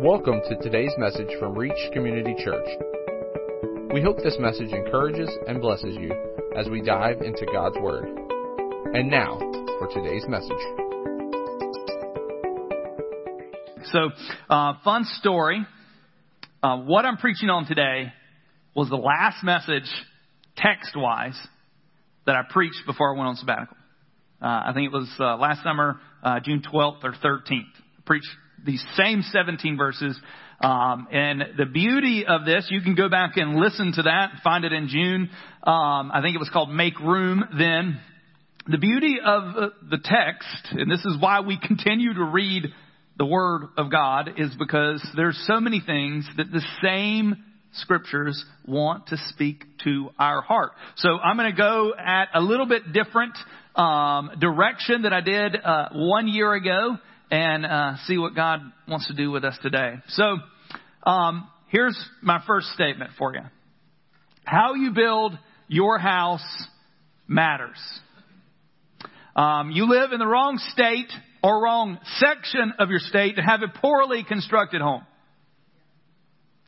Welcome to today's message from Reach Community Church. We hope this message encourages and blesses you as we dive into God's Word. And now, for today's message. So, uh, fun story. Uh, what I'm preaching on today was the last message, text wise, that I preached before I went on sabbatical. Uh, I think it was uh, last summer, uh, June 12th or 13th. I preached these same 17 verses. Um, and the beauty of this, you can go back and listen to that, find it in June. Um, I think it was called Make Room then. The beauty of the text, and this is why we continue to read the Word of God, is because there's so many things that the same scriptures want to speak to our heart. So I'm going to go at a little bit different um, direction that I did uh, one year ago and uh, see what God wants to do with us today. So, um, here's my first statement for you. How you build your house matters. Um, you live in the wrong state or wrong section of your state to have a poorly constructed home.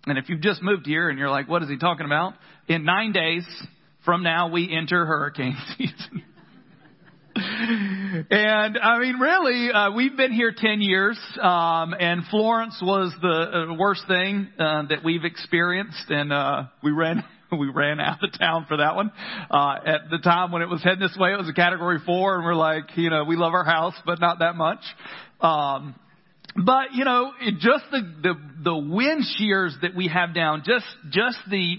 And if you've just moved here and you're like, what is he talking about? In nine days from now, we enter hurricane season. And I mean, really, uh, we've been here 10 years, um, and Florence was the uh, worst thing uh, that we've experienced, and uh, we ran. We ran out of town for that one. Uh, at the time when it was heading this way, it was a category four, and we're like, you know, we love our house, but not that much. Um, but you know, it just the, the the wind shears that we have down, just just the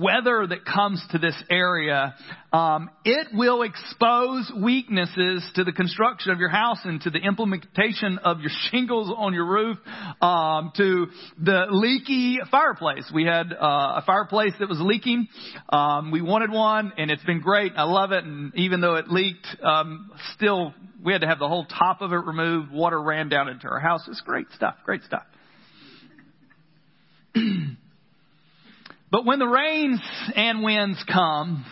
weather that comes to this area, um, it will expose weaknesses to the construction of your house and to the implementation of your shingles on your roof, um, to the leaky fireplace. We had uh, a fireplace that was leaking. Um, we wanted one, and it's been great. I love it. And even though it leaked, um, still we had to have the whole top of it removed. Water ran down into our house. It's great stuff. Great stuff. But when the rains and winds come,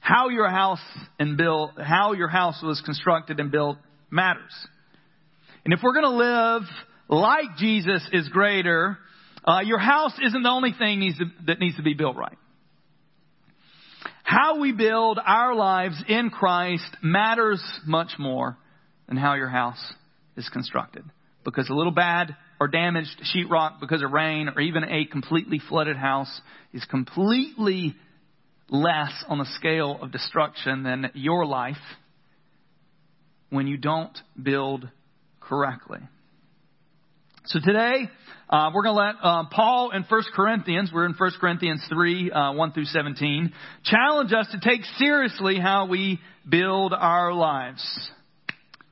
how your house and built, how your house was constructed and built matters. And if we're going to live like Jesus is greater, uh, your house isn't the only thing needs to, that needs to be built right. How we build our lives in Christ matters much more than how your house is constructed. Because a little bad or damaged sheetrock because of rain or even a completely flooded house is completely less on the scale of destruction than your life when you don't build correctly. So today, uh, we're going to let uh, Paul in 1 Corinthians, we're in 1 Corinthians 3, uh, 1 through 17, challenge us to take seriously how we build our lives.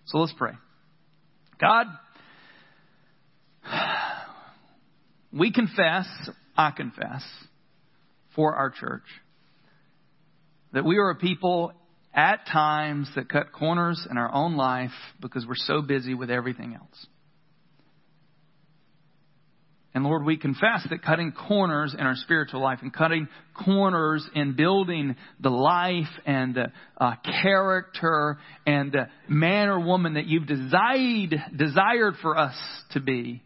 So let's pray. God, we confess, I confess, for our church, that we are a people at times that cut corners in our own life because we're so busy with everything else. And Lord, we confess that cutting corners in our spiritual life and cutting corners in building the life and the uh, character and the man or woman that you've desired, desired for us to be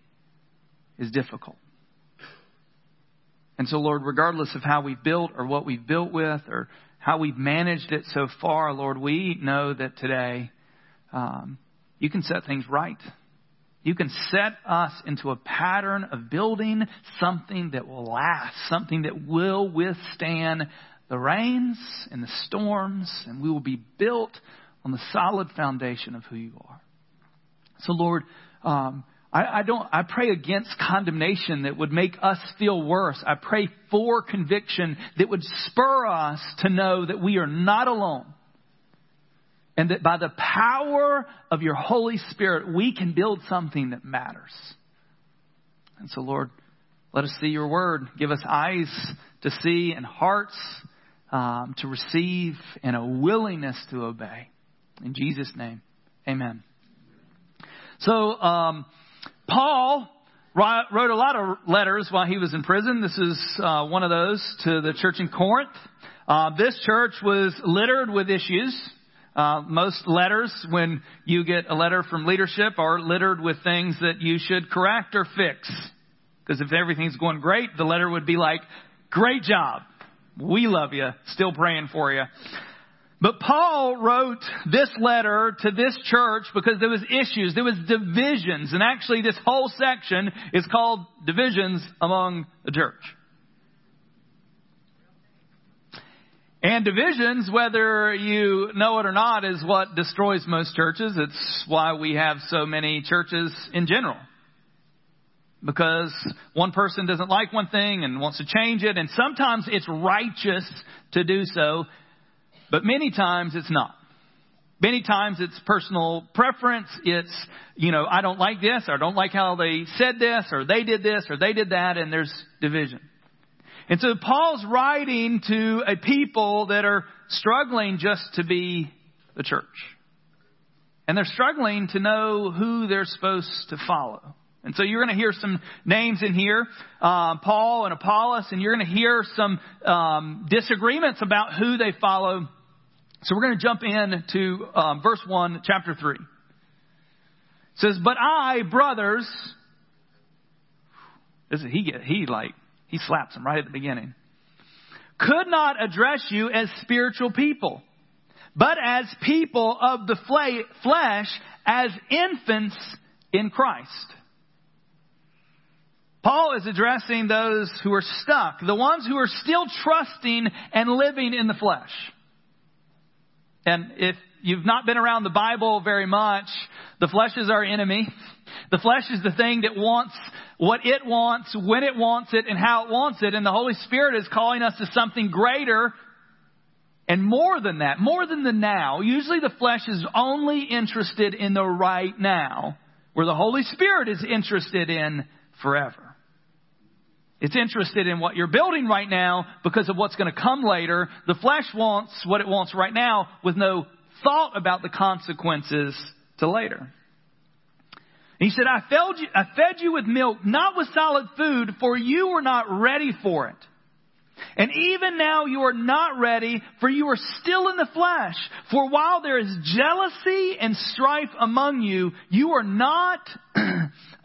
is difficult. And so, Lord, regardless of how we've built or what we've built with or how we've managed it so far, Lord, we know that today um, you can set things right. You can set us into a pattern of building something that will last, something that will withstand the rains and the storms, and we will be built on the solid foundation of who you are. So, Lord, um, I, I don't, I pray against condemnation that would make us feel worse. I pray for conviction that would spur us to know that we are not alone. And that by the power of your Holy Spirit, we can build something that matters. And so, Lord, let us see your word. Give us eyes to see and hearts um, to receive and a willingness to obey. In Jesus' name, amen. So, um, Paul wrote a lot of letters while he was in prison. This is uh, one of those to the church in Corinth. Uh, this church was littered with issues. Uh, most letters, when you get a letter from leadership, are littered with things that you should correct or fix. Because if everything's going great, the letter would be like, great job. We love you. Still praying for you. But Paul wrote this letter to this church because there was issues, there was divisions, and actually this whole section is called divisions among the church. And divisions, whether you know it or not, is what destroys most churches. It's why we have so many churches in general. Because one person doesn't like one thing and wants to change it, and sometimes it's righteous to do so, but many times it's not. Many times it's personal preference. It's, you know, I don't like this, or I don't like how they said this, or they did this, or they did that, and there's division. And so Paul's writing to a people that are struggling just to be the church. And they're struggling to know who they're supposed to follow. And so you're going to hear some names in here, uh, Paul and Apollos, and you're going to hear some um, disagreements about who they follow. So we're going to jump in to um, verse 1, chapter 3. It says, But I, brothers, this is, he, he like, he slaps him right at the beginning. Could not address you as spiritual people, but as people of the flesh, as infants in Christ. Paul is addressing those who are stuck, the ones who are still trusting and living in the flesh. And if you've not been around the Bible very much, the flesh is our enemy. The flesh is the thing that wants what it wants, when it wants it, and how it wants it. And the Holy Spirit is calling us to something greater and more than that, more than the now. Usually the flesh is only interested in the right now, where the Holy Spirit is interested in forever. It's interested in what you're building right now because of what's going to come later. The flesh wants what it wants right now with no thought about the consequences to later. He said, I fed, you, I fed you with milk, not with solid food, for you were not ready for it. And even now you are not ready, for you are still in the flesh. For while there is jealousy and strife among you, you are not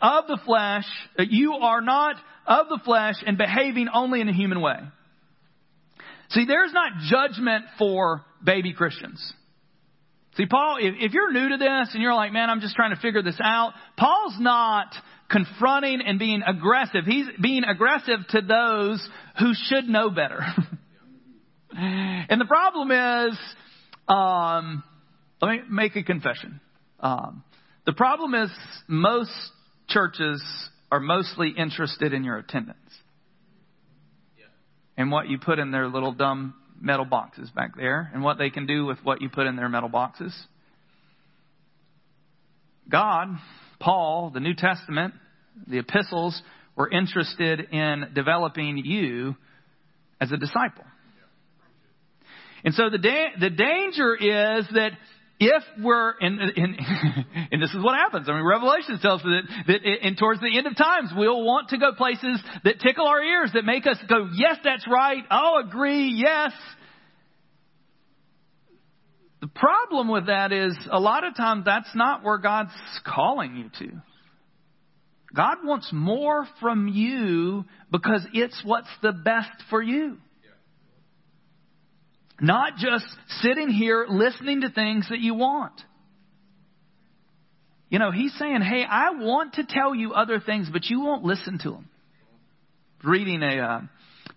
of the flesh, uh, you are not of the flesh and behaving only in a human way. See, there's not judgment for baby Christians. See, Paul, if, if you're new to this and you're like, man, I'm just trying to figure this out, Paul's not confronting and being aggressive. He's being aggressive to those who should know better. and the problem is, um, let me make a confession. Um, the problem is most churches are mostly interested in your attendance and what you put in their little dumb metal boxes back there and what they can do with what you put in their metal boxes. God, Paul, the New Testament, the epistles were interested in developing you as a disciple. And so the, da- the danger is that if we're in, in, and this is what happens. I mean, Revelation tells us that, that in, towards the end of times, we'll want to go places that tickle our ears, that make us go, yes, that's right. I'll agree. Yes. The problem with that is a lot of times that's not where God's calling you to. God wants more from you because it's what's the best for you. Not just sitting here listening to things that you want. You know, he's saying, hey, I want to tell you other things, but you won't listen to them. Reading a uh,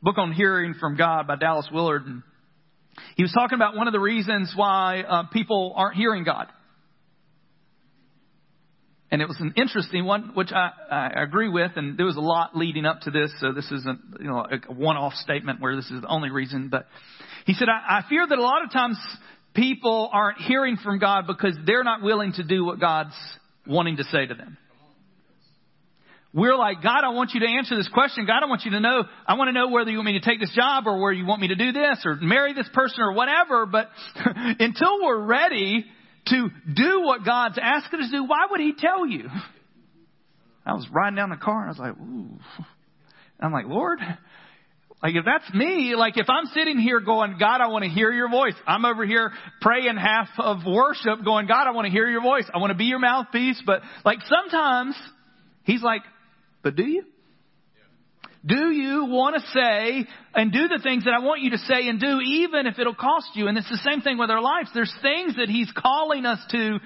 book on hearing from God by Dallas Willard, and he was talking about one of the reasons why uh, people aren't hearing God. And it was an interesting one, which I, I agree with, and there was a lot leading up to this, so this isn't you know a one-off statement where this is the only reason. But he said, I, I fear that a lot of times people aren't hearing from God because they're not willing to do what God's wanting to say to them. We're like, God, I want you to answer this question. God, I want you to know, I want to know whether you want me to take this job or where you want me to do this or marry this person or whatever. But until we're ready to do what God's asking us to do, why would He tell you? I was riding down the car and I was like, ooh. I'm like, Lord, Like if that's me, like if I'm sitting here going, God, I want to hear your voice. I'm over here praying half of worship going, God, I want to hear your voice. I want to be your mouthpiece. But like sometimes he's like, but do you? Do you want to say and do the things that I want you to say and do, even if it'll cost you? And it's the same thing with our lives. There's things that He's calling us to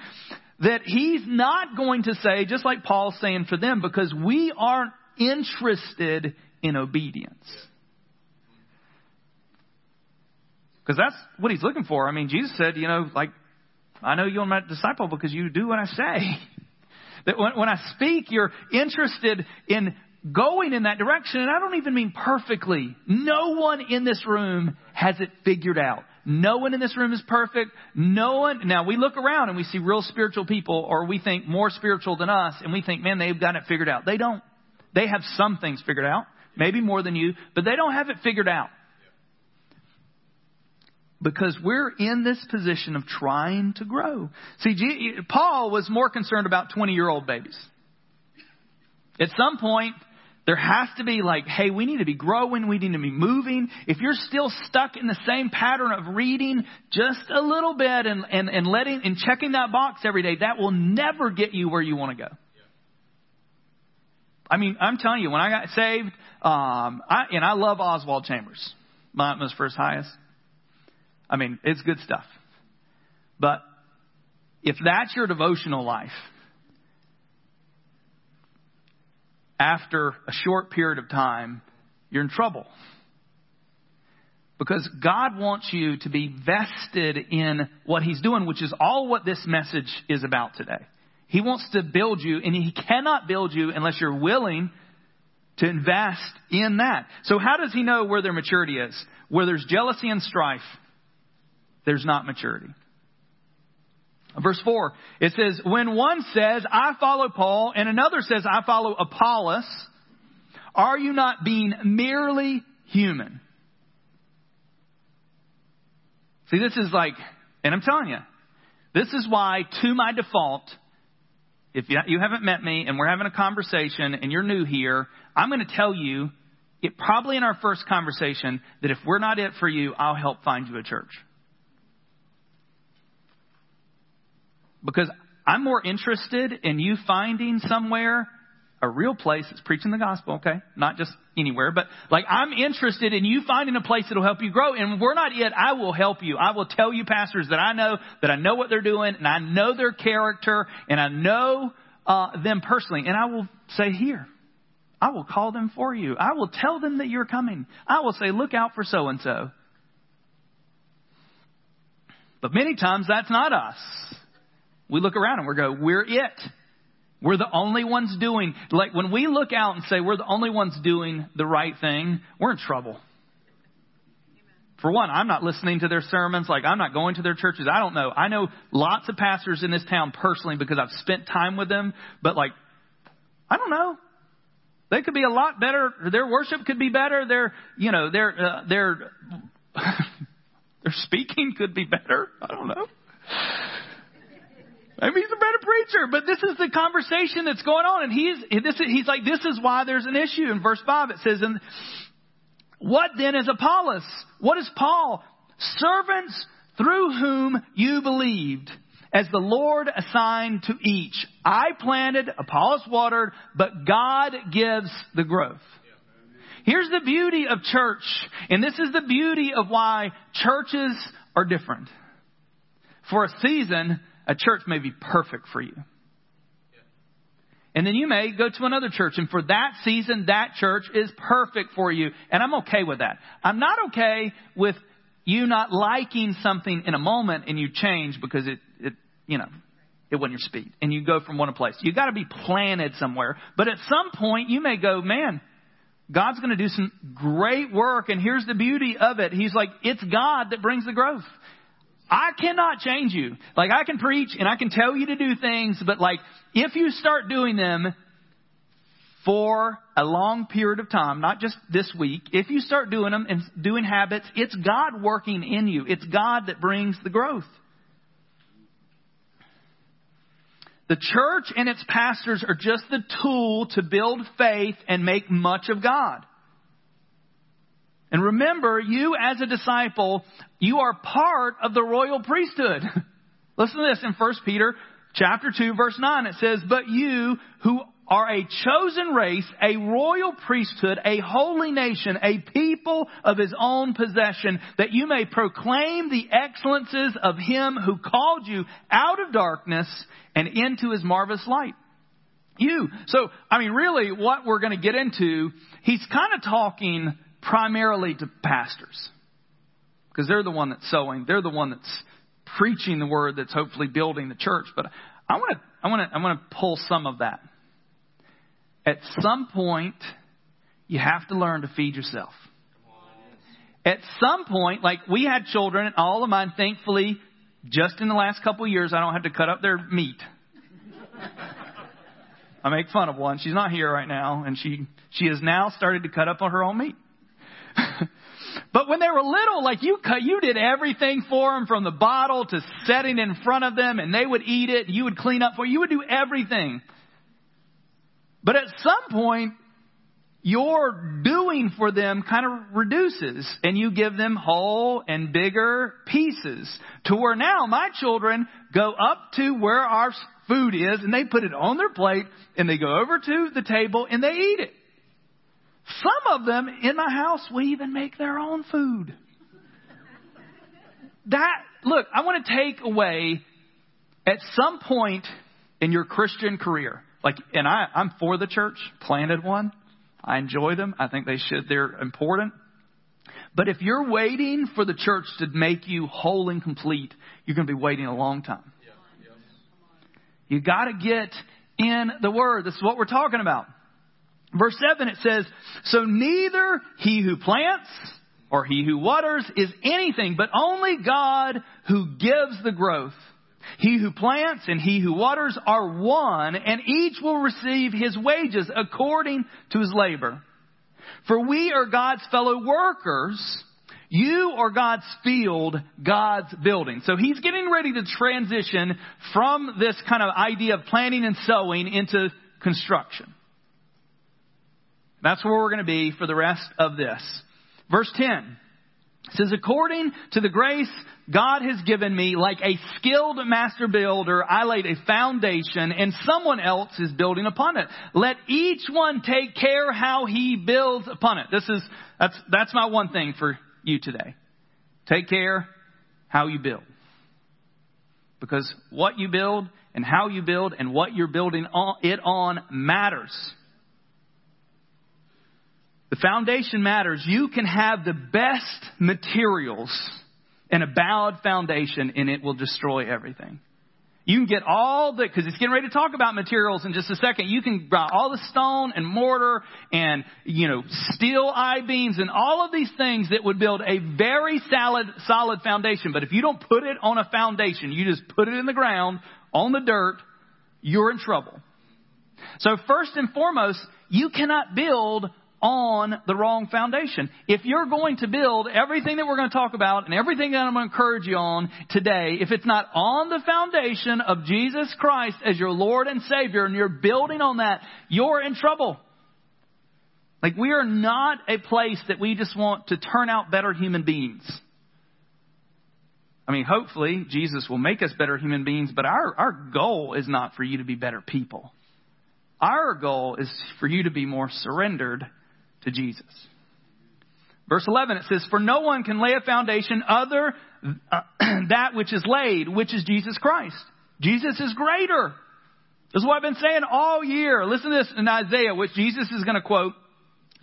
that He's not going to say, just like Paul's saying for them, because we aren't interested in obedience. Because that's what He's looking for. I mean, Jesus said, you know, like, I know you're my disciple because you do what I say. That when, when I speak, you're interested in going in that direction. And I don't even mean perfectly. No one in this room has it figured out. No one in this room is perfect. No one, now we look around and we see real spiritual people or we think more spiritual than us and we think, man, they've got it figured out. They don't. They have some things figured out, maybe more than you, but they don't have it figured out. Because we're in this position of trying to grow. See, Paul was more concerned about 20 year old babies. At some point, there has to be like, hey, we need to be growing, we need to be moving. If you're still stuck in the same pattern of reading just a little bit and, and, and letting and checking that box every day, that will never get you where you want to go. I mean, I'm telling you, when I got saved, um, I, and I love Oswald Chambers, My Utmost for His Highest. I mean, it's good stuff. But if that's your devotional life, after a short period of time, you're in trouble. Because God wants you to be vested in what He's doing, which is all what this message is about today. He wants to build you, and He cannot build you unless you're willing to invest in that. So, how does He know where their maturity is? Where there's jealousy and strife, there's not maturity. Verse 4, it says, When one says, I follow Paul, and another says, I follow Apollos, are you not being merely human? See, this is like, and I'm telling you, this is why, to my default, if you haven't met me and we're having a conversation and you're new here, I'm going to tell you, it probably in our first conversation, that if we're not it for you, I'll help find you a church. Because I'm more interested in you finding somewhere a real place that's preaching the gospel, okay? Not just anywhere, but like I'm interested in you finding a place that'll help you grow. And we're not yet, I will help you. I will tell you pastors that I know, that I know what they're doing, and I know their character, and I know uh, them personally. And I will say, here, I will call them for you. I will tell them that you're coming. I will say, look out for so and so. But many times that's not us we look around and we go, we're it. We're the only ones doing, like when we look out and say we're the only ones doing the right thing, we're in trouble. For one, I'm not listening to their sermons. Like, I'm not going to their churches. I don't know. I know lots of pastors in this town personally because I've spent time with them. But, like, I don't know. They could be a lot better. Their worship could be better. Their, you know, their, uh, their, their speaking could be better. I don't know. Maybe he's a better preacher, but this is the conversation that's going on, and he's this he's like this is why there's an issue. In verse five, it says, "And what then is Apollos? What is Paul? Servants through whom you believed." As the Lord assigned to each. I planted, Apollos watered, but God gives the growth. Here's the beauty of church, and this is the beauty of why churches are different. For a season, a church may be perfect for you. And then you may go to another church, and for that season, that church is perfect for you. And I'm okay with that. I'm not okay with you not liking something in a moment and you change because it, it you know, it wasn't your speed. And you go from one place. You've got to be planted somewhere. But at some point, you may go, man, God's going to do some great work. And here's the beauty of it. He's like, it's God that brings the growth. I cannot change you. Like I can preach and I can tell you to do things, but like if you start doing them for a long period of time, not just this week, if you start doing them and doing habits, it's God working in you. It's God that brings the growth. The church and its pastors are just the tool to build faith and make much of God. And remember, you as a disciple, you are part of the royal priesthood. Listen to this in 1 Peter chapter 2 verse 9. It says, But you who are a chosen race, a royal priesthood, a holy nation, a people of his own possession, that you may proclaim the excellences of him who called you out of darkness and into his marvelous light. You. So, I mean, really, what we're going to get into, he's kind of talking primarily to pastors. Because they're the one that's sowing. They're the one that's preaching the word that's hopefully building the church. But I want to, I want to, I want to pull some of that. At some point, you have to learn to feed yourself. At some point, like we had children, and all of mine, thankfully, just in the last couple of years, I don't have to cut up their meat. I make fun of one. She's not here right now, and she she has now started to cut up on her own meat. but when they were little, like you you did everything for them, from the bottle to setting in front of them, and they would eat it. You would clean up for. You would do everything. But at some point, your doing for them kind of reduces and you give them whole and bigger pieces to where now my children go up to where our food is and they put it on their plate and they go over to the table and they eat it. Some of them in my house will even make their own food. That, look, I want to take away at some point in your Christian career, like, and I, I'm for the church, planted one. I enjoy them. I think they should, they're important. But if you're waiting for the church to make you whole and complete, you're going to be waiting a long time. You got to get in the Word. This is what we're talking about. Verse 7 it says, So neither he who plants or he who waters is anything, but only God who gives the growth. He who plants and he who waters are one, and each will receive his wages according to his labor. For we are God's fellow workers. You are God's field, God's building. So he's getting ready to transition from this kind of idea of planting and sowing into construction. That's where we're going to be for the rest of this. Verse 10 says, according to the grace God has given me, like a skilled master builder, I laid a foundation and someone else is building upon it. Let each one take care how he builds upon it. This is, that's, that's my one thing for you today. Take care how you build. Because what you build and how you build and what you're building it on matters. The foundation matters. You can have the best materials and a bowed foundation and it will destroy everything. You can get all the, because it's getting ready to talk about materials in just a second. You can buy all the stone and mortar and, you know, steel I-beams and all of these things that would build a very solid, solid foundation. But if you don't put it on a foundation, you just put it in the ground, on the dirt, you're in trouble. So first and foremost, you cannot build on the wrong foundation. If you're going to build everything that we're going to talk about and everything that I'm going to encourage you on today, if it's not on the foundation of Jesus Christ as your Lord and Savior and you're building on that, you're in trouble. Like we are not a place that we just want to turn out better human beings. I mean, hopefully Jesus will make us better human beings, but our, our goal is not for you to be better people. Our goal is for you to be more surrendered to Jesus. Verse 11, it says, For no one can lay a foundation other uh, that which is laid, which is Jesus Christ. Jesus is greater. This is what I've been saying all year. Listen to this in Isaiah, which Jesus is going to quote.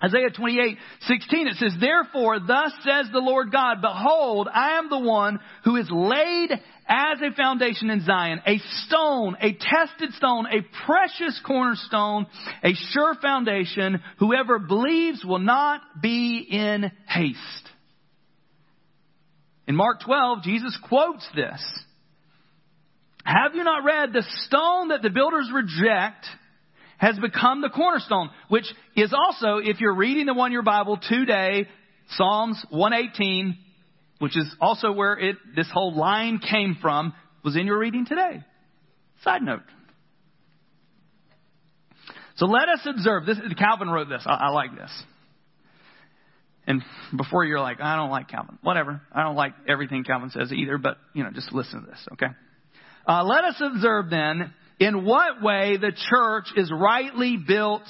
Isaiah 28, 16, it says, Therefore, thus says the Lord God, Behold, I am the one who is laid as a foundation in Zion, a stone, a tested stone, a precious cornerstone, a sure foundation. Whoever believes will not be in haste. In Mark 12, Jesus quotes this. Have you not read the stone that the builders reject has become the cornerstone, which is also, if you're reading the one year Bible today, Psalms 118, which is also where it, this whole line came from, was in your reading today. Side note. So let us observe. This Calvin wrote this. I, I like this. And before you're like, I don't like Calvin. Whatever. I don't like everything Calvin says either, but, you know, just listen to this, okay? Uh, let us observe then in what way the church is rightly built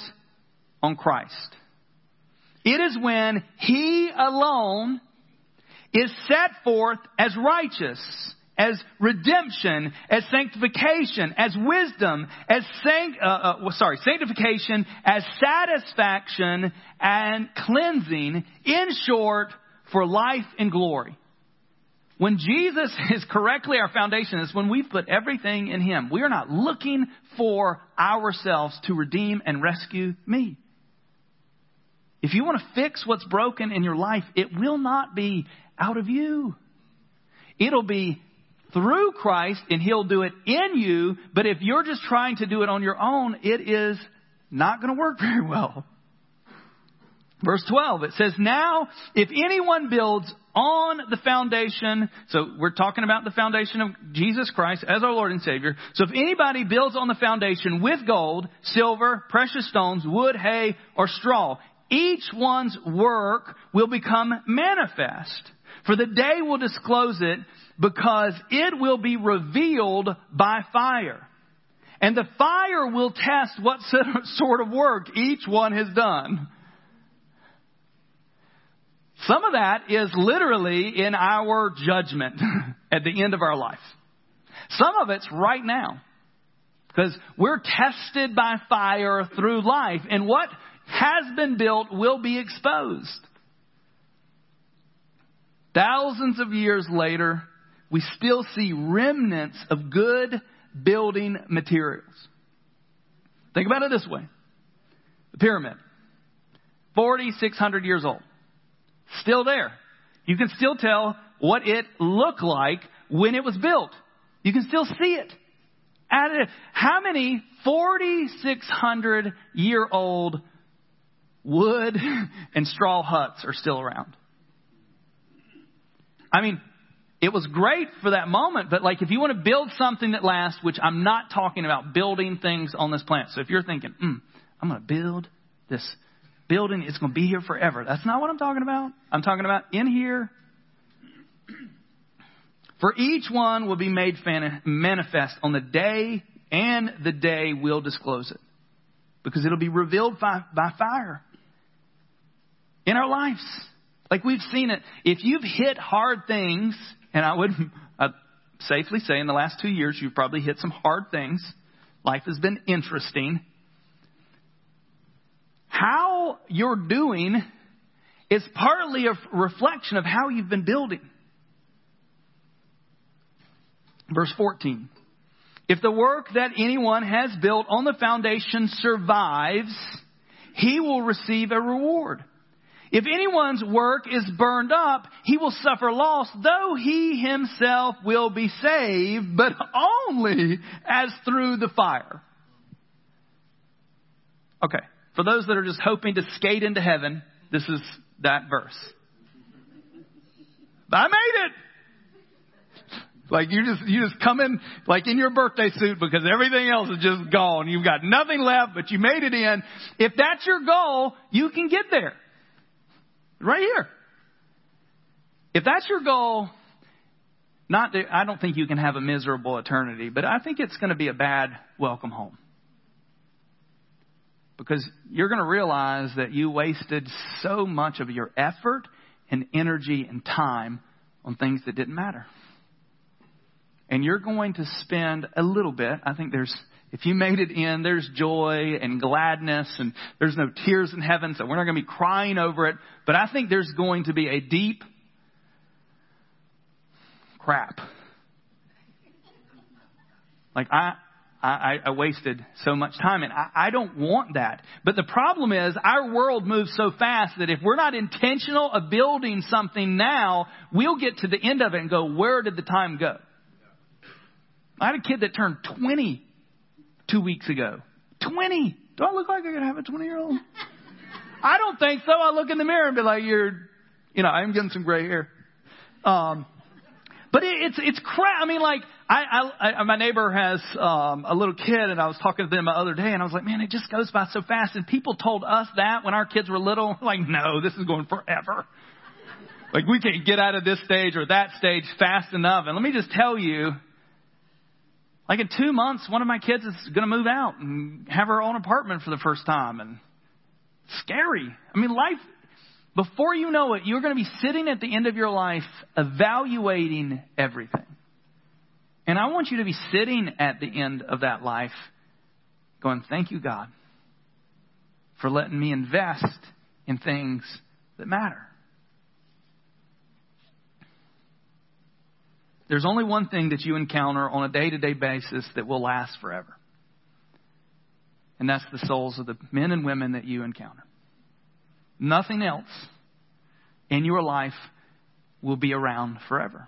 on Christ. It is when He alone is set forth as righteous, as redemption, as sanctification, as wisdom, as sanct, uh, uh, sorry, sanctification, as satisfaction and cleansing, in short, for life and glory. When Jesus is correctly our foundation, is when we've put everything in Him. We are not looking for ourselves to redeem and rescue me. If you want to fix what's broken in your life, it will not be out of you. It'll be through Christ and He'll do it in you. But if you're just trying to do it on your own, it is not going to work very well. Verse 12, it says, Now, if anyone builds on the foundation, so we're talking about the foundation of Jesus Christ as our Lord and Savior. So if anybody builds on the foundation with gold, silver, precious stones, wood, hay, or straw, each one's work will become manifest. For the day will disclose it because it will be revealed by fire. And the fire will test what sort of work each one has done. Some of that is literally in our judgment at the end of our life. Some of it's right now. Because we're tested by fire through life. And what has been built will be exposed. Thousands of years later, we still see remnants of good building materials. Think about it this way. The pyramid. 4,600 years old. Still there. You can still tell what it looked like when it was built. You can still see it. How many 4,600 year old wood and straw huts are still around? I mean, it was great for that moment, but like if you want to build something that lasts, which I'm not talking about building things on this planet. So if you're thinking, mm, I'm going to build this building, it's going to be here forever. That's not what I'm talking about. I'm talking about in here. For each one will be made manifest on the day, and the day will disclose it. Because it'll be revealed by, by fire in our lives. Like we've seen it. If you've hit hard things, and I would I'd uh, safely say in the last two years you've probably hit some hard things. Life has been interesting. How you're doing is partly a reflection of how you've been building. Verse 14. If the work that anyone has built on the foundation survives, he will receive a reward. If anyone's work is burned up, he will suffer loss, though he himself will be saved, but only as through the fire. Okay, for those that are just hoping to skate into heaven, this is that verse. I made it! Like you just, you just come in like in your birthday suit because everything else is just gone. You've got nothing left, but you made it in. If that's your goal, you can get there. Right here. If that's your goal, not to, I don't think you can have a miserable eternity, but I think it's going to be a bad welcome home. Because you're going to realize that you wasted so much of your effort and energy and time on things that didn't matter. And you're going to spend a little bit, I think there's if you made it in, there's joy and gladness and there's no tears in heaven, so we're not going to be crying over it. But I think there's going to be a deep crap. Like I, I, I wasted so much time and I, I don't want that. But the problem is our world moves so fast that if we're not intentional of building something now, we'll get to the end of it and go, where did the time go? I had a kid that turned 20 two weeks ago. 20. Do I look like I'm going to have a 20 year old? I don't think so. I look in the mirror and be like, you're, you know, I'm getting some gray hair. Um, But it, it's it's crap. I mean, like I, I, I my neighbor has um, a little kid, and I was talking to them the other day, and I was like, man, it just goes by so fast. And people told us that when our kids were little, like, no, this is going forever. Like we can't get out of this stage or that stage fast enough. And let me just tell you, like in two months, one of my kids is going to move out and have her own apartment for the first time, and scary. I mean, life before you know it, you're going to be sitting at the end of your life evaluating everything. And I want you to be sitting at the end of that life going, Thank you, God, for letting me invest in things that matter. There's only one thing that you encounter on a day to day basis that will last forever. And that's the souls of the men and women that you encounter. Nothing else in your life will be around forever.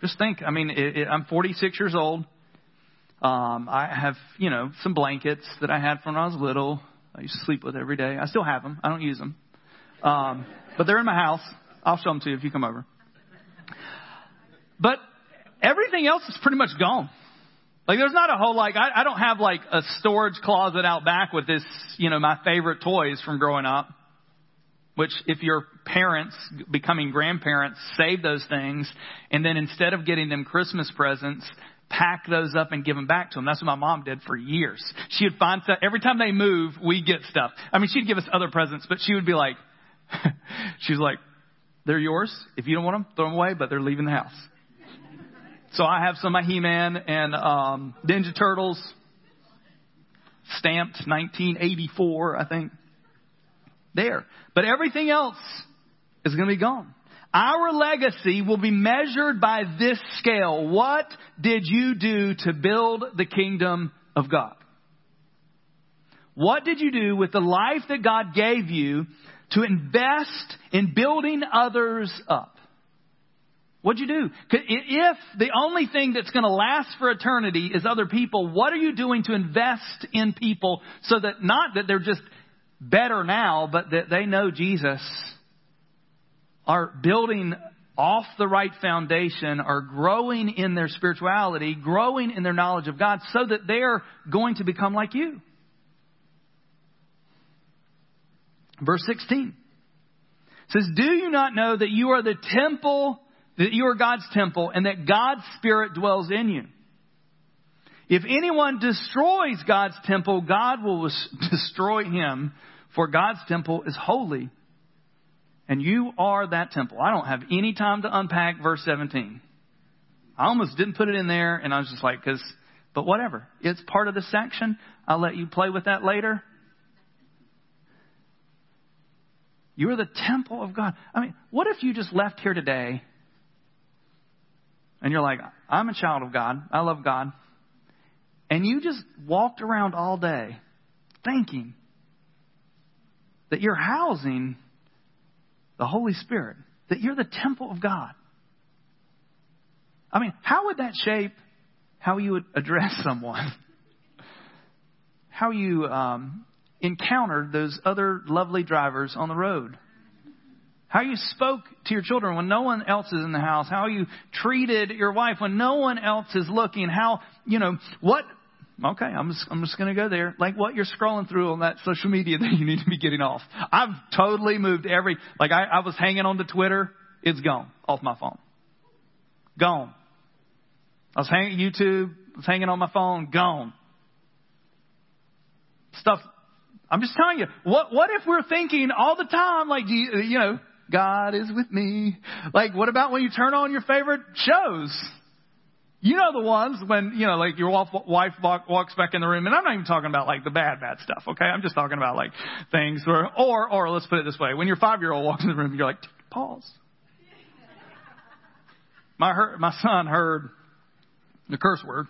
Just think, I mean, it, it, I'm 46 years old. Um, I have, you know, some blankets that I had from when I was little. I used to sleep with every day. I still have them. I don't use them. Um, but they're in my house. I'll show them to you if you come over. But everything else is pretty much gone. Like there's not a whole like I, I don't have like a storage closet out back with this, you know, my favorite toys from growing up. Which if your parents becoming grandparents save those things and then instead of getting them Christmas presents, pack those up and give them back to them. That's what my mom did for years. She would find stuff every time they move, we get stuff. I mean, she'd give us other presents, but she would be like, she's like, they're yours. If you don't want them, throw them away, but they're leaving the house. So I have some of He-Man and um, Ninja Turtles, stamped 1984, I think. There. But everything else is going to be gone. Our legacy will be measured by this scale. What did you do to build the kingdom of God? What did you do with the life that God gave you to invest in building others up? What'd you do? If the only thing that's going to last for eternity is other people, what are you doing to invest in people so that not that they're just better now, but that they know Jesus, are building off the right foundation, are growing in their spirituality, growing in their knowledge of God, so that they're going to become like you? Verse 16 says, Do you not know that you are the temple that you are God's temple and that God's Spirit dwells in you. If anyone destroys God's temple, God will destroy him, for God's temple is holy. And you are that temple. I don't have any time to unpack verse 17. I almost didn't put it in there, and I was just like, because, but whatever. It's part of the section. I'll let you play with that later. You are the temple of God. I mean, what if you just left here today and you're like, I'm a child of God. I love God. And you just walked around all day thinking that you're housing the Holy Spirit, that you're the temple of God. I mean, how would that shape how you would address someone? How you um, encountered those other lovely drivers on the road? How you spoke to your children when no one else is in the house. How you treated your wife when no one else is looking. How, you know, what, okay, I'm just, I'm just going to go there. Like what you're scrolling through on that social media that you need to be getting off. I've totally moved every, like I, I was hanging on to Twitter. It's gone off my phone. Gone. I was hanging YouTube, I was hanging on my phone, gone. Stuff I'm just telling you, what what if we're thinking all the time like you, you know, God is with me. Like, what about when you turn on your favorite shows? You know the ones when, you know, like your wife walks back in the room, and I'm not even talking about like the bad, bad stuff, okay? I'm just talking about like things where, or, or let's put it this way, when your five year old walks in the room, you're like, pause. My, my son heard the curse word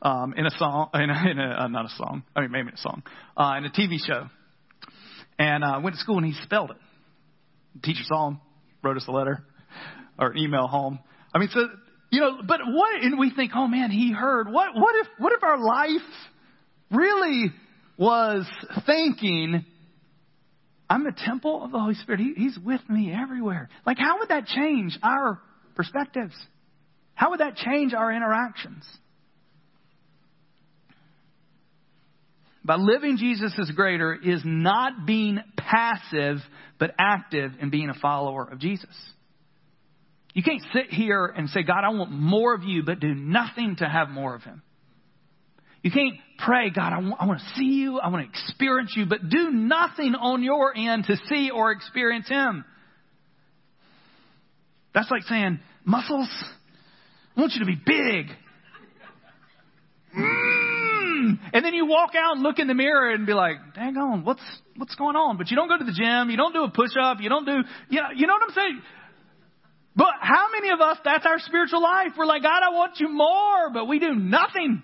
um, in a song, in a, in a uh, not a song, I mean maybe a song, uh, in a TV show, and uh, went to school and he spelled it teacher saw him, wrote us a letter or email home. I mean, so you know, but what? And we think, oh man, he heard. What? What if? What if our life really was thinking? I'm a temple of the Holy Spirit. He, he's with me everywhere. Like, how would that change our perspectives? How would that change our interactions? By living Jesus is greater is not being passive, but active in being a follower of Jesus. You can't sit here and say, God, I want more of you, but do nothing to have more of him. You can't pray, God, I want, I want to see you, I want to experience you, but do nothing on your end to see or experience him. That's like saying, muscles, I want you to be big. Mm. And then you walk out and look in the mirror and be like, dang on, what's, what's going on? But you don't go to the gym, you don't do a push up, you don't do, you know, you know what I'm saying? But how many of us, that's our spiritual life? We're like, God, I want you more, but we do nothing.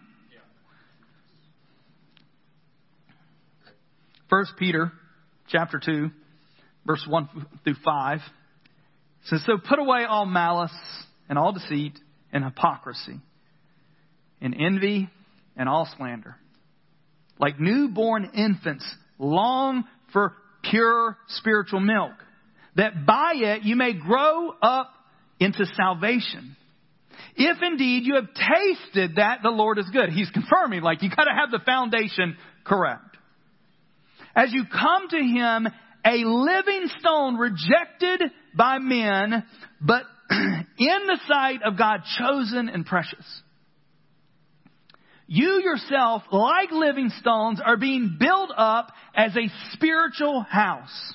First Peter chapter 2, verse 1 through 5 says, So put away all malice and all deceit and hypocrisy and envy and all slander. Like newborn infants, long for pure spiritual milk, that by it you may grow up into salvation. If indeed you have tasted that the Lord is good. He's confirming, like, you gotta have the foundation correct. As you come to Him, a living stone rejected by men, but in the sight of God chosen and precious. You yourself, like living stones, are being built up as a spiritual house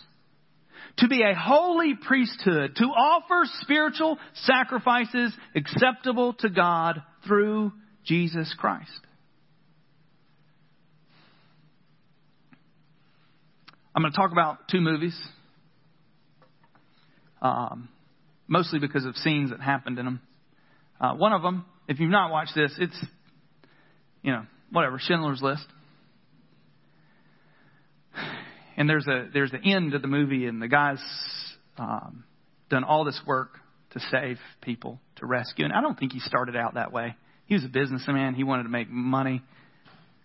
to be a holy priesthood, to offer spiritual sacrifices acceptable to God through Jesus Christ. I'm going to talk about two movies, um, mostly because of scenes that happened in them. Uh, one of them, if you've not watched this, it's, you know, whatever, Schindler's List. And there's a there's the end of the movie, and the guy's um, done all this work to save people, to rescue. And I don't think he started out that way. He was a businessman. He wanted to make money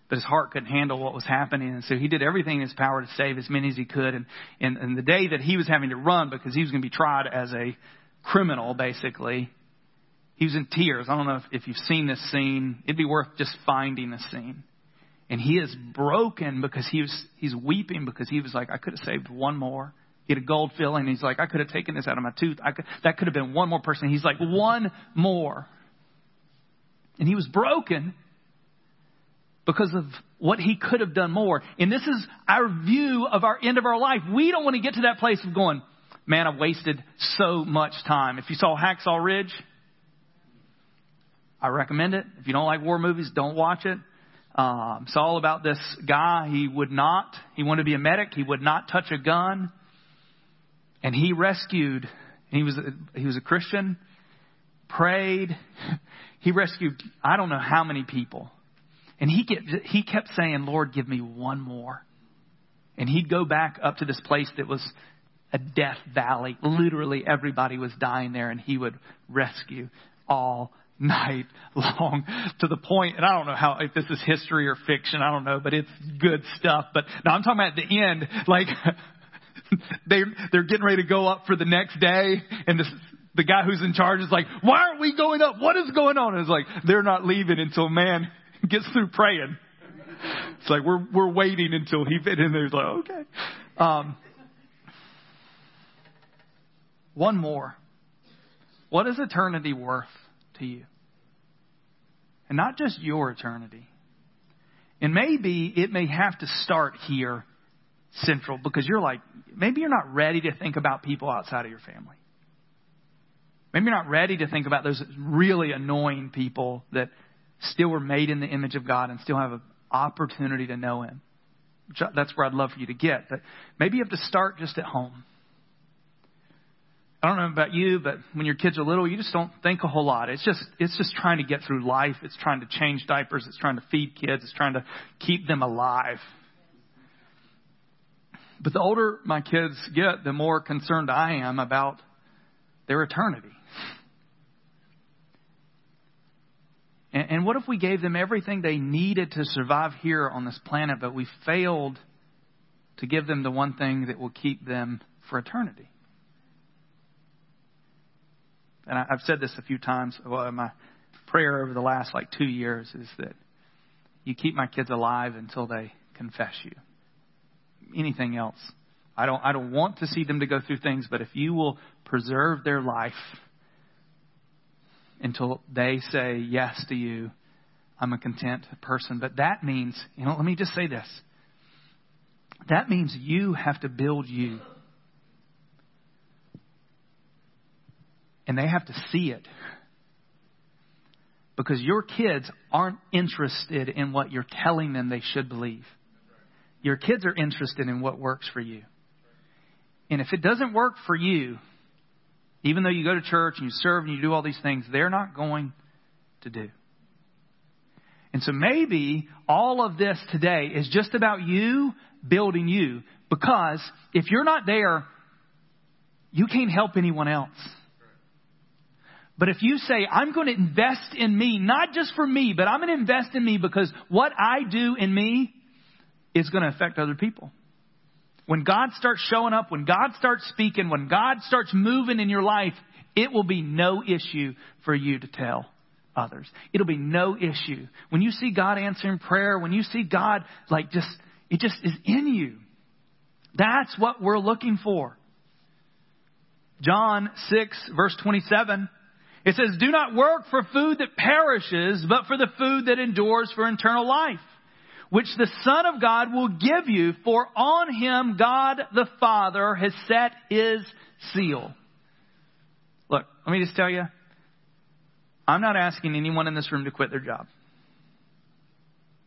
but his heart couldn't handle what was happening. And so he did everything in his power to save as many as he could. And, and, and the day that he was having to run because he was going to be tried as a criminal, basically, he was in tears. I don't know if, if you've seen this scene. It'd be worth just finding the scene. And he is broken because he was, he's weeping because he was like, I could have saved one more. He had a gold filling. He's like, I could have taken this out of my tooth. I could, that could have been one more person. He's like, one more. And he was broken because of what he could have done more. And this is our view of our end of our life. We don't want to get to that place of going, man, I've wasted so much time. If you saw Hacksaw Ridge, I recommend it. If you don't like war movies, don't watch it. Um, it's all about this guy. He would not, he wanted to be a medic. He would not touch a gun. And he rescued, and he was, a, he was a Christian, prayed. He rescued, I don't know how many people. And he kept, he kept saying, Lord, give me one more. And he'd go back up to this place that was a death valley. Literally everybody was dying there and he would rescue all night long to the point, and I don't know how, if this is history or fiction, I don't know, but it's good stuff. But now I'm talking about at the end, like, they, they're getting ready to go up for the next day and this, the guy who's in charge is like, why aren't we going up? What is going on? And it's like, they're not leaving until man gets through praying. It's like we're we're waiting until he fit in there. He's like, okay. Um, one more. What is eternity worth to you? And not just your eternity. And maybe it may have to start here, central, because you're like, maybe you're not ready to think about people outside of your family. Maybe you're not ready to think about those really annoying people that still were made in the image of God and still have an opportunity to know Him. That's where I'd love for you to get. But maybe you have to start just at home. I don't know about you, but when your kids are little, you just don't think a whole lot. It's just it's just trying to get through life. It's trying to change diapers. It's trying to feed kids. It's trying to keep them alive. But the older my kids get, the more concerned I am about their eternity. And, and what if we gave them everything they needed to survive here on this planet, but we failed to give them the one thing that will keep them for eternity? And I, I've said this a few times. Well, my prayer over the last like two years is that you keep my kids alive until they confess you. Anything else, I don't. I don't want to see them to go through things, but if you will preserve their life until they say yes to you, I'm a content person. But that means, you know, let me just say this. That means you have to build you. And they have to see it. Because your kids aren't interested in what you're telling them they should believe. Your kids are interested in what works for you. And if it doesn't work for you, even though you go to church and you serve and you do all these things, they're not going to do. And so maybe all of this today is just about you building you. Because if you're not there, you can't help anyone else. But if you say, I'm going to invest in me, not just for me, but I'm going to invest in me because what I do in me is going to affect other people. When God starts showing up, when God starts speaking, when God starts moving in your life, it will be no issue for you to tell others. It'll be no issue. When you see God answering prayer, when you see God like just, it just is in you. That's what we're looking for. John 6 verse 27, it says, do not work for food that perishes, but for the food that endures for eternal life, which the Son of God will give you, for on him God the Father has set his seal. Look, let me just tell you, I'm not asking anyone in this room to quit their job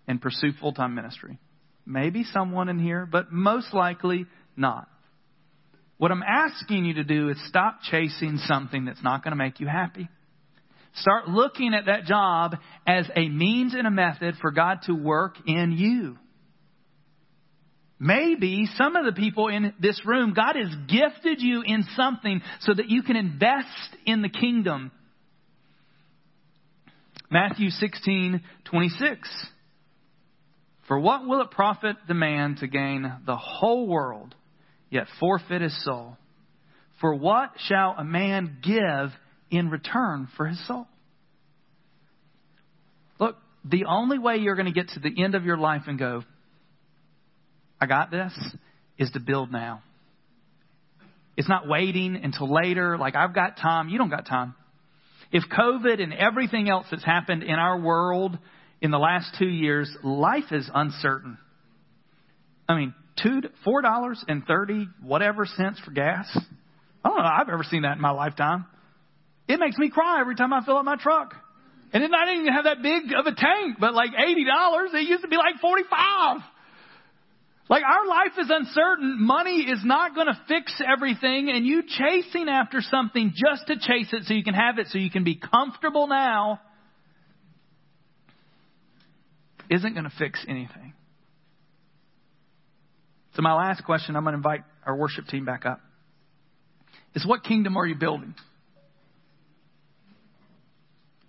and pursue full time ministry. Maybe someone in here, but most likely not. What I'm asking you to do is stop chasing something that's not going to make you happy. Start looking at that job as a means and a method for God to work in you. Maybe some of the people in this room, God has gifted you in something so that you can invest in the kingdom Matthew 16, 26. For what will it profit the man to gain the whole world, yet forfeit his soul? For what shall a man give in return for his soul? Look, the only way you're going to get to the end of your life and go, I got this, is to build now. It's not waiting until later, like I've got time. You don't got time. If COVID and everything else that's happened in our world in the last two years, life is uncertain. I mean, two, four dollars and thirty whatever cents for gas. I don't know. I've ever seen that in my lifetime. It makes me cry every time I fill up my truck. And then I didn't even have that big of a tank, but like eighty dollars. It used to be like forty-five. Like our life is uncertain. Money is not going to fix everything and you chasing after something just to chase it so you can have it so you can be comfortable now isn't going to fix anything. So my last question, I'm going to invite our worship team back up, is what kingdom are you building?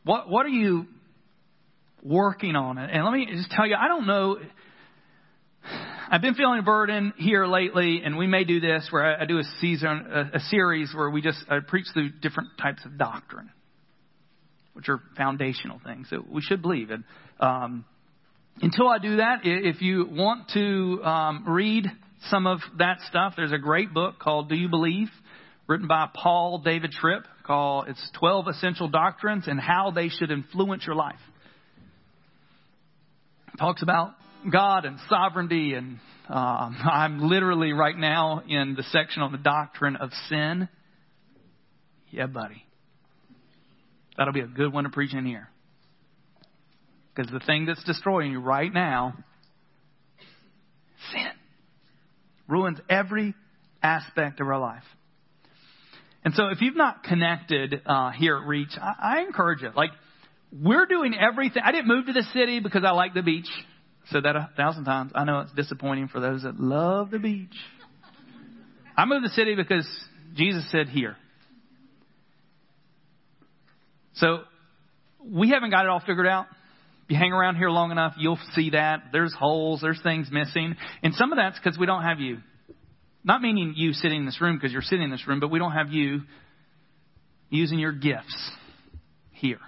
What, what are you working on? And let me just tell you, I don't know I've been feeling a burden here lately, and we may do this where I, I do a season, a, a, series where we just I preach through different types of doctrine, which are foundational things that we should believe in. Um, until I do that, if you want to um, read some of that stuff, there's a great book called "Do You Believe," written by Paul David Tripp. Called it's 12 Essential Doctrines and How They Should Influence Your Life. It talks about God and sovereignty, and um, I'm literally right now in the section on the doctrine of sin. Yeah, buddy. That'll be a good one to preach in here. Because the thing that's destroying you right now, sin, ruins every aspect of our life. And so, if you've not connected uh, here at Reach, I, I encourage you. Like, we're doing everything. I didn't move to the city because I like the beach said that a thousand times. I know it's disappointing for those that love the beach. I moved to the city because Jesus said here. So we haven't got it all figured out. You hang around here long enough, you'll see that. There's holes, there's things missing. And some of that's because we don't have you. Not meaning you sitting in this room because you're sitting in this room, but we don't have you using your gifts here.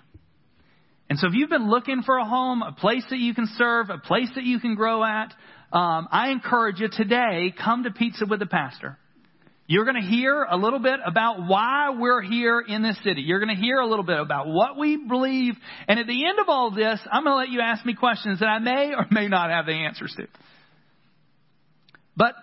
And so if you've been looking for a home, a place that you can serve, a place that you can grow at, um, I encourage you today, come to Pizza with the Pastor. You're going to hear a little bit about why we're here in this city. You're going to hear a little bit about what we believe. And at the end of all this, I'm going to let you ask me questions that I may or may not have the answers to. But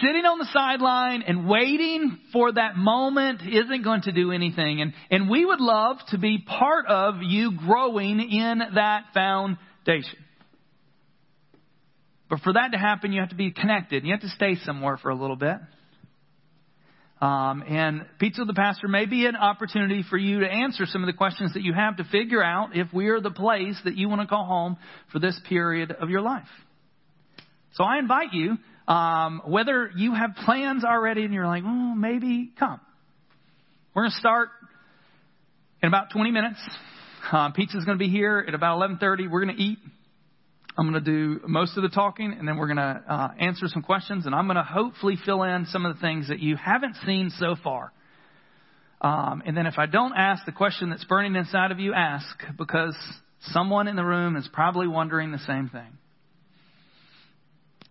sitting on the sideline and waiting for that moment isn't going to do anything. And, and we would love to be part of you growing in that foundation. But for that to happen, you have to be connected. You have to stay somewhere for a little bit. Um, and Pizza the Pastor may be an opportunity for you to answer some of the questions that you have to figure out if we're the place that you want to call home for this period of your life. So I invite you, um, whether you have plans already and you're like, oh, maybe come. We're going to start in about 20 minutes. Uh, pizza's going to be here at about 11:30. We're going to eat. I'm going to do most of the talking, and then we're going to uh, answer some questions, and I'm going to hopefully fill in some of the things that you haven't seen so far. Um, and then if I don't ask the question that's burning inside of you, ask because someone in the room is probably wondering the same thing.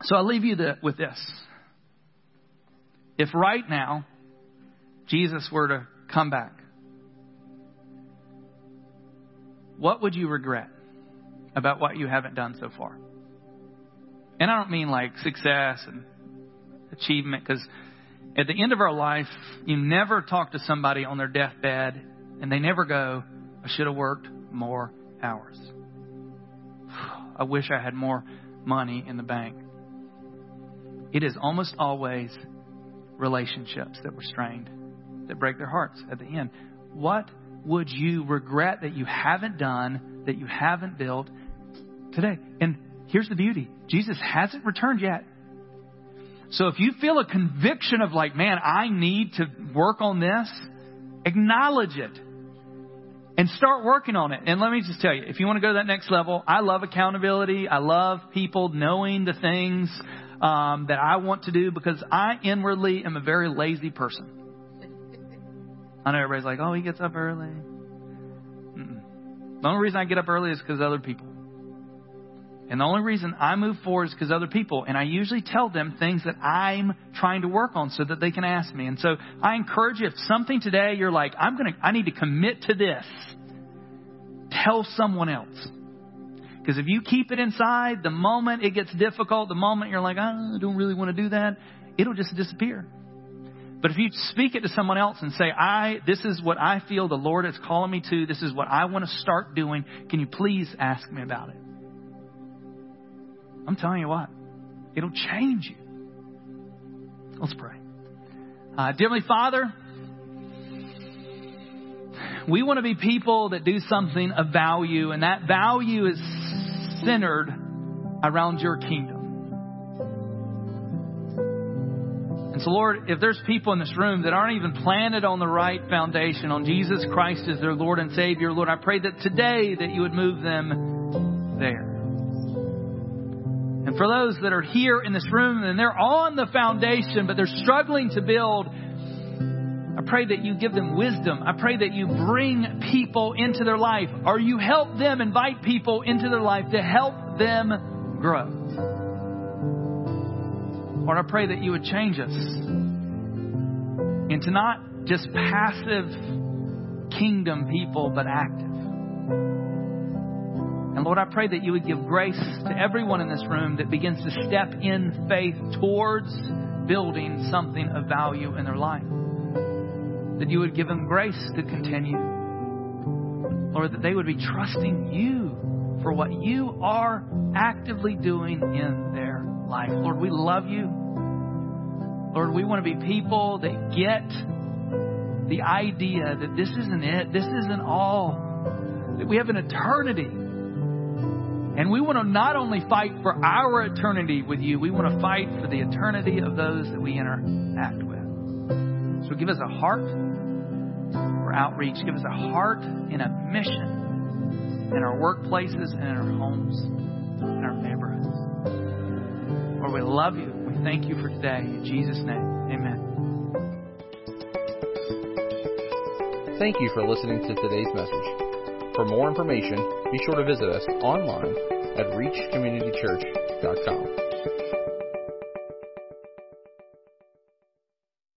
So I'll leave you the, with this. If right now Jesus were to come back, what would you regret? About what you haven't done so far. And I don't mean like success and achievement, because at the end of our life, you never talk to somebody on their deathbed and they never go, I should have worked more hours. I wish I had more money in the bank. It is almost always relationships that were strained that break their hearts at the end. What would you regret that you haven't done, that you haven't built, today. And here's the beauty Jesus hasn't returned yet. So if you feel a conviction of like, man, I need to work on this, acknowledge it and start working on it. And let me just tell you, if you want to go to that next level, I love accountability. I love people knowing the things um, that I want to do because I inwardly am a very lazy person. I know everybody's like, oh, he gets up early. Mm-mm. The only reason I get up early is because other people. And the only reason I move forward is because other people, and I usually tell them things that I'm trying to work on so that they can ask me. And so I encourage you, if something today you're like, I'm going to, I need to commit to this, tell someone else. Because if you keep it inside, the moment it gets difficult, the moment you're like, I don't really want to do that, it'll just disappear. But if you speak it to someone else and say, I, this is what I feel the Lord is calling me to, this is what I want to start doing, can you please ask me about it? I'm telling you what, it'll change you. Let's pray. Uh, dearly Father, we want to be people that do something of value, and that value is centered around your kingdom. And so, Lord, if there's people in this room that aren't even planted on the right foundation, on Jesus Christ as their Lord and Savior, Lord, I pray that today that you would move them there. And for those that are here in this room and they're on the foundation, but they're struggling to build, I pray that you give them wisdom. I pray that you bring people into their life or you help them invite people into their life to help them grow. Lord, I pray that you would change us into not just passive kingdom people, but active. And Lord, I pray that you would give grace to everyone in this room that begins to step in faith towards building something of value in their life. That you would give them grace to continue. Lord, that they would be trusting you for what you are actively doing in their life. Lord, we love you. Lord, we want to be people that get the idea that this isn't it, this isn't all, that we have an eternity and we want to not only fight for our eternity with you, we want to fight for the eternity of those that we interact with. So give us a heart for outreach. Give us a heart in a mission in our workplaces and in our homes, in our neighborhoods. Lord, we love you. We thank you for today. In Jesus' name, amen. Thank you for listening to today's message. For more information, be sure to visit us online at reachcommunitychurch.com.